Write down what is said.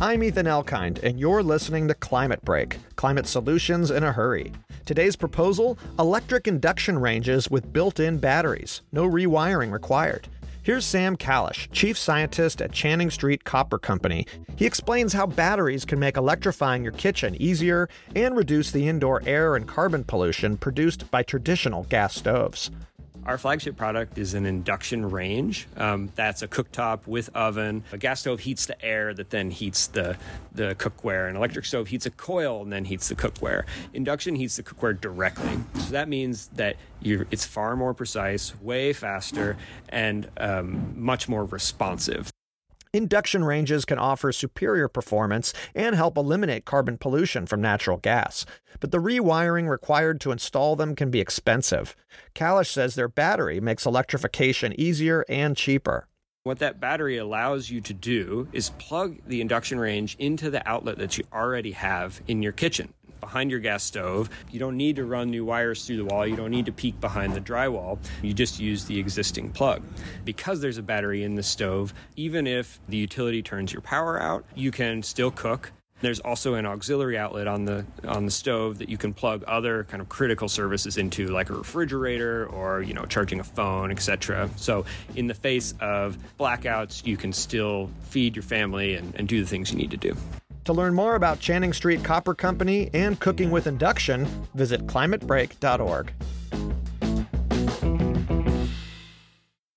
I'm Ethan Elkind, and you're listening to Climate Break Climate Solutions in a Hurry. Today's proposal electric induction ranges with built in batteries, no rewiring required. Here's Sam Calisch, chief scientist at Channing Street Copper Company. He explains how batteries can make electrifying your kitchen easier and reduce the indoor air and carbon pollution produced by traditional gas stoves. Our flagship product is an induction range. Um, that's a cooktop with oven. A gas stove heats the air that then heats the, the cookware. An electric stove heats a coil and then heats the cookware. Induction heats the cookware directly. So that means that it's far more precise, way faster, and um, much more responsive. Induction ranges can offer superior performance and help eliminate carbon pollution from natural gas, but the rewiring required to install them can be expensive. Calisch says their battery makes electrification easier and cheaper. What that battery allows you to do is plug the induction range into the outlet that you already have in your kitchen behind your gas stove. You don't need to run new wires through the wall. You don't need to peek behind the drywall. You just use the existing plug. Because there's a battery in the stove, even if the utility turns your power out, you can still cook there's also an auxiliary outlet on the on the stove that you can plug other kind of critical services into, like a refrigerator or you know charging a phone, etc. So in the face of blackouts, you can still feed your family and, and do the things you need to do. To learn more about Channing Street Copper Company and cooking with induction, visit climatebreak.org.